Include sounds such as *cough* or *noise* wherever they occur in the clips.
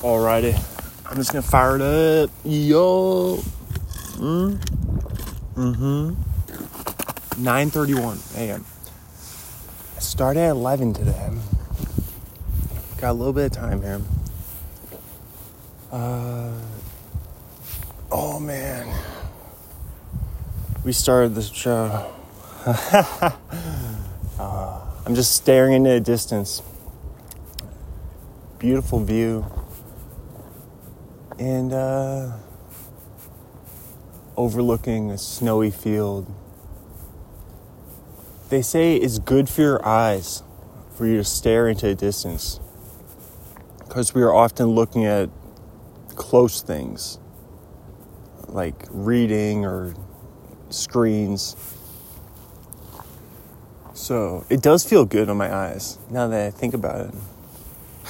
Alrighty. I'm just gonna fire it up. Yo. Mm. Mm-hmm. 9.31 a.m. I started at 11 today. Got a little bit of time here. Uh, oh man. We started this show. *laughs* uh, I'm just staring into the distance. Beautiful view. And uh, overlooking a snowy field. They say it's good for your eyes for you to stare into a distance because we are often looking at close things like reading or screens. So it does feel good on my eyes now that I think about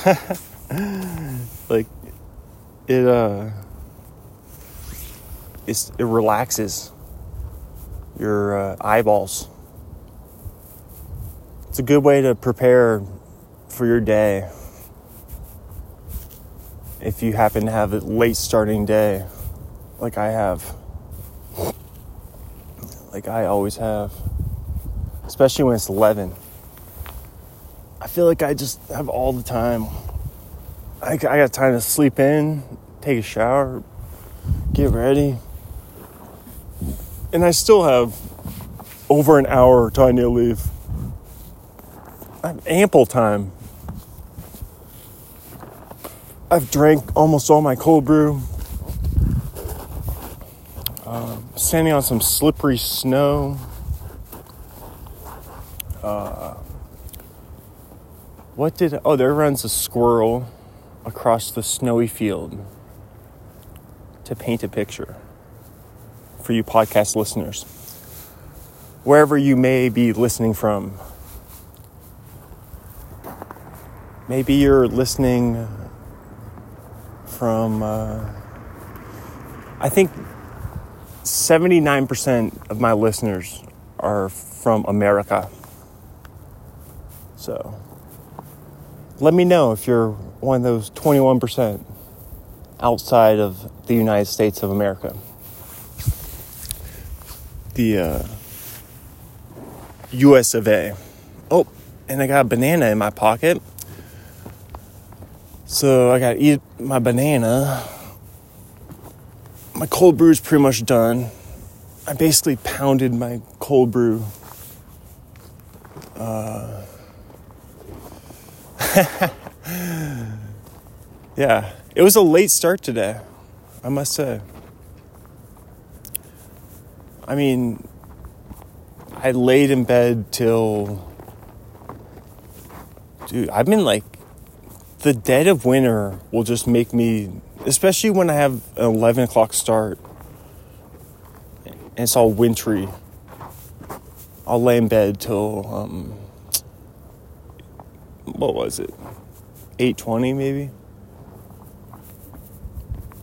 it. *laughs* like it uh it's, it relaxes your uh, eyeballs. It's a good way to prepare for your day if you happen to have a late starting day like I have. Like I always have. Especially when it's 11. I feel like I just have all the time. I, I got time to sleep in, take a shower, get ready. And I still have over an hour till I need to leave. I have ample time I've drank almost all my cold brew. Uh, standing on some slippery snow. Uh, what did. Oh, there runs a squirrel across the snowy field to paint a picture for you podcast listeners. Wherever you may be listening from. Maybe you're listening from, uh, I think 79% of my listeners are from America. So let me know if you're one of those 21% outside of the United States of America. The uh, US of A. Oh, and I got a banana in my pocket. So I gotta eat my banana. My cold brew is pretty much done. I basically pounded my cold brew. Uh, *laughs* yeah, it was a late start today, I must say. I mean, I laid in bed till. Dude, I've been like the dead of winter will just make me, especially when I have an 11 o'clock start and it's all wintry. I'll lay in bed till, um, what was it? 8.20 maybe?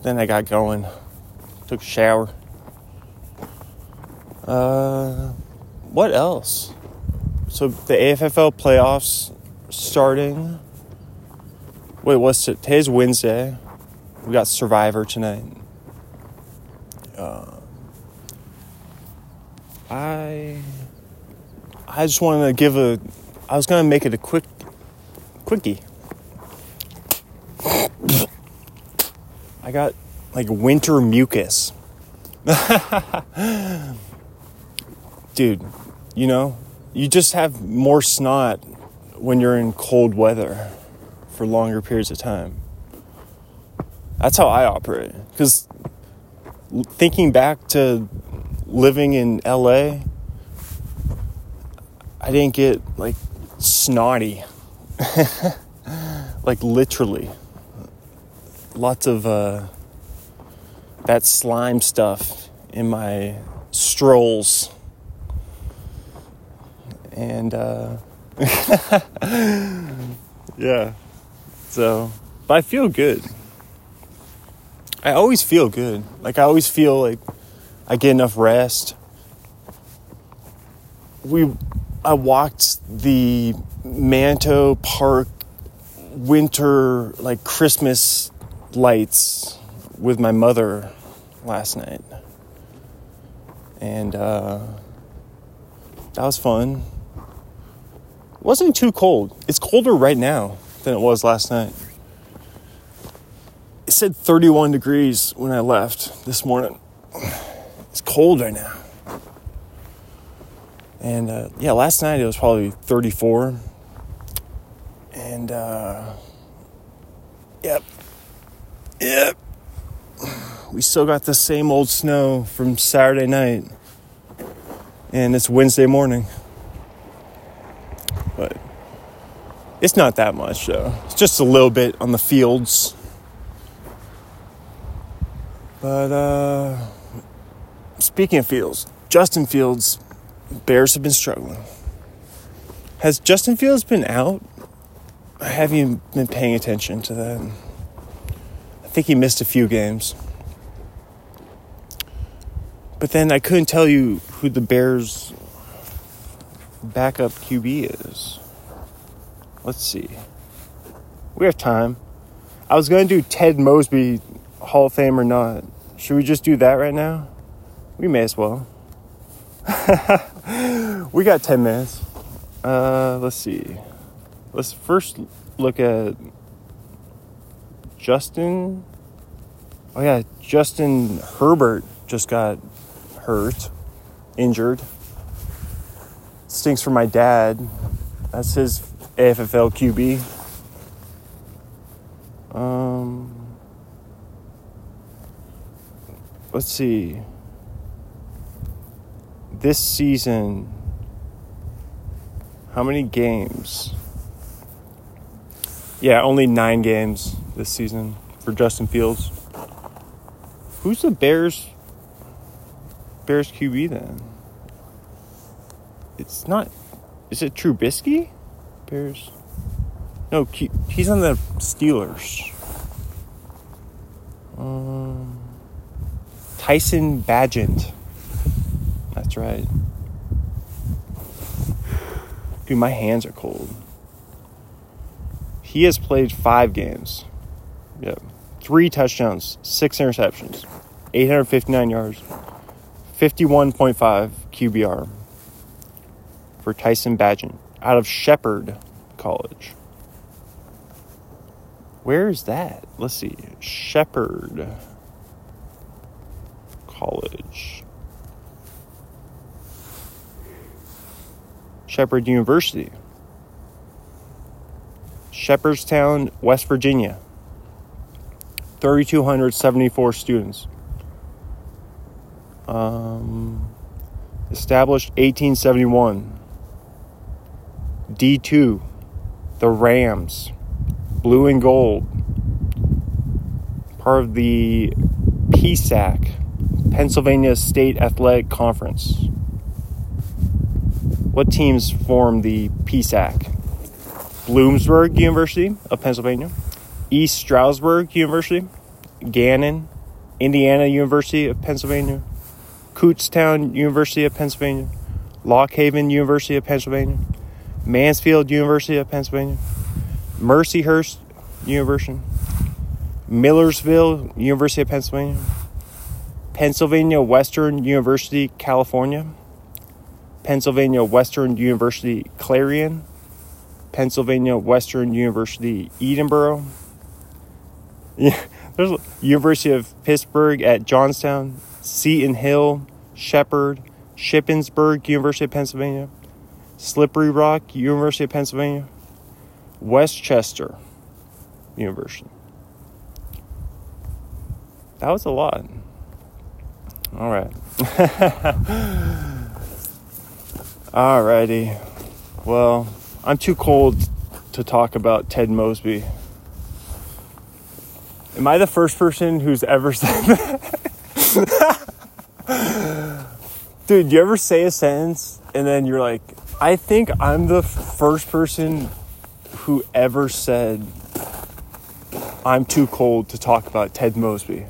Then I got going. Took a shower. Uh, what else? So the AFFL playoffs starting. Wait, what's it? Today's Wednesday. We got Survivor tonight. Uh, I I just wanted to give a. I was gonna make it a quick, quickie. I got like winter mucus. Dude, you know, you just have more snot when you're in cold weather for longer periods of time. That's how I operate. Because thinking back to living in LA, I didn't get like snotty. *laughs* like literally. Lots of uh, that slime stuff in my strolls. And uh, *laughs* yeah. So, but I feel good. I always feel good. Like I always feel like I get enough rest. We I walked the Manto Park winter like Christmas lights with my mother last night. And uh, that was fun. It wasn't too cold. It's colder right now than it was last night. It said 31 degrees when I left this morning. *sighs* It's cold right now. And uh, yeah, last night it was probably 34. And uh. Yep. We still got the same old snow from Saturday night. And it's Wednesday morning. But it's not that much though. It's just a little bit on the fields. But uh speaking of fields, Justin Fields Bears have been struggling. Has Justin Fields been out? Have you been paying attention to that? Think he missed a few games. But then I couldn't tell you who the Bears' backup QB is. Let's see. We have time. I was going to do Ted Mosby Hall of Fame or not. Should we just do that right now? We may as well. *laughs* we got 10 minutes. Uh, let's see. Let's first look at Justin. Oh, yeah, Justin Herbert just got hurt, injured. Stinks for my dad. That's his AFFL QB. Um, let's see this season, how many games? Yeah, only nine games this season for Justin Fields. Who's the Bears? Bears QB then? It's not. Is it Trubisky? Bears. No, he's on the Steelers. Um, Tyson Bagent. That's right. Dude, my hands are cold. He has played five games. Yep. Three touchdowns, six interceptions, 859 yards, 51.5 QBR for Tyson Bagent out of Shepherd College. Where is that? Let's see. Shepherd College. Shepherd University, Shepherdstown, West Virginia. 3,274 students. Um, established 1871. D2, the Rams, blue and gold. Part of the PSAC, Pennsylvania State Athletic Conference. What teams form the PSAC? Bloomsburg University of Pennsylvania, East Stroudsburg University, Gannon, Indiana University of Pennsylvania, Kutztown University of Pennsylvania, Lock Haven University of Pennsylvania, Mansfield University of Pennsylvania, Mercyhurst University, Millersville University of Pennsylvania, Pennsylvania Western University, California, Pennsylvania Western University Clarion, Pennsylvania Western University Edinboro. Yeah, there's University of Pittsburgh at Johnstown, Seton Hill, Shepherd, Shippensburg, University of Pennsylvania, Slippery Rock, University of Pennsylvania, West Chester University. That was a lot. All right. *laughs* Alrighty. Well, I'm too cold to talk about Ted Mosby. Am I the first person who's ever *laughs* said that? Dude, you ever say a sentence and then you're like, I think I'm the first person who ever said, I'm too cold to talk about Ted Mosby.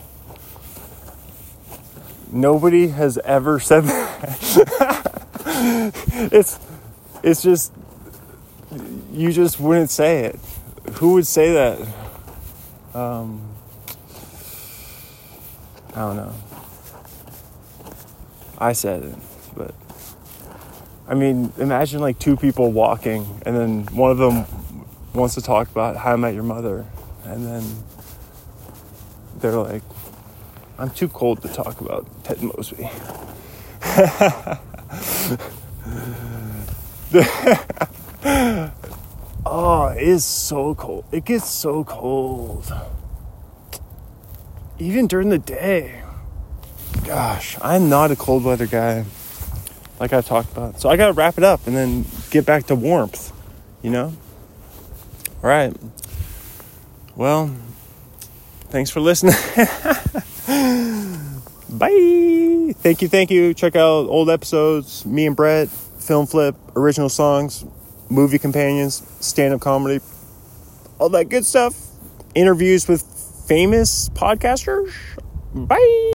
Nobody has ever said that. *laughs* it's it's just you just wouldn't say it. Who would say that? Um, I don't know. I said it, but I mean, imagine like two people walking, and then one of them wants to talk about how I met your mother, and then they're like, I'm too cold to talk about Ted Mosby. *laughs* oh, it is so cold. It gets so cold. Even during the day. Gosh, I'm not a cold weather guy like I talked about. So I got to wrap it up and then get back to warmth, you know? All right. Well, thanks for listening. *laughs* Bye. Thank you, thank you. Check out old episodes, me and Brett, film flip, original songs, movie companions, stand up comedy, all that good stuff. Interviews with famous podcasters. Bye.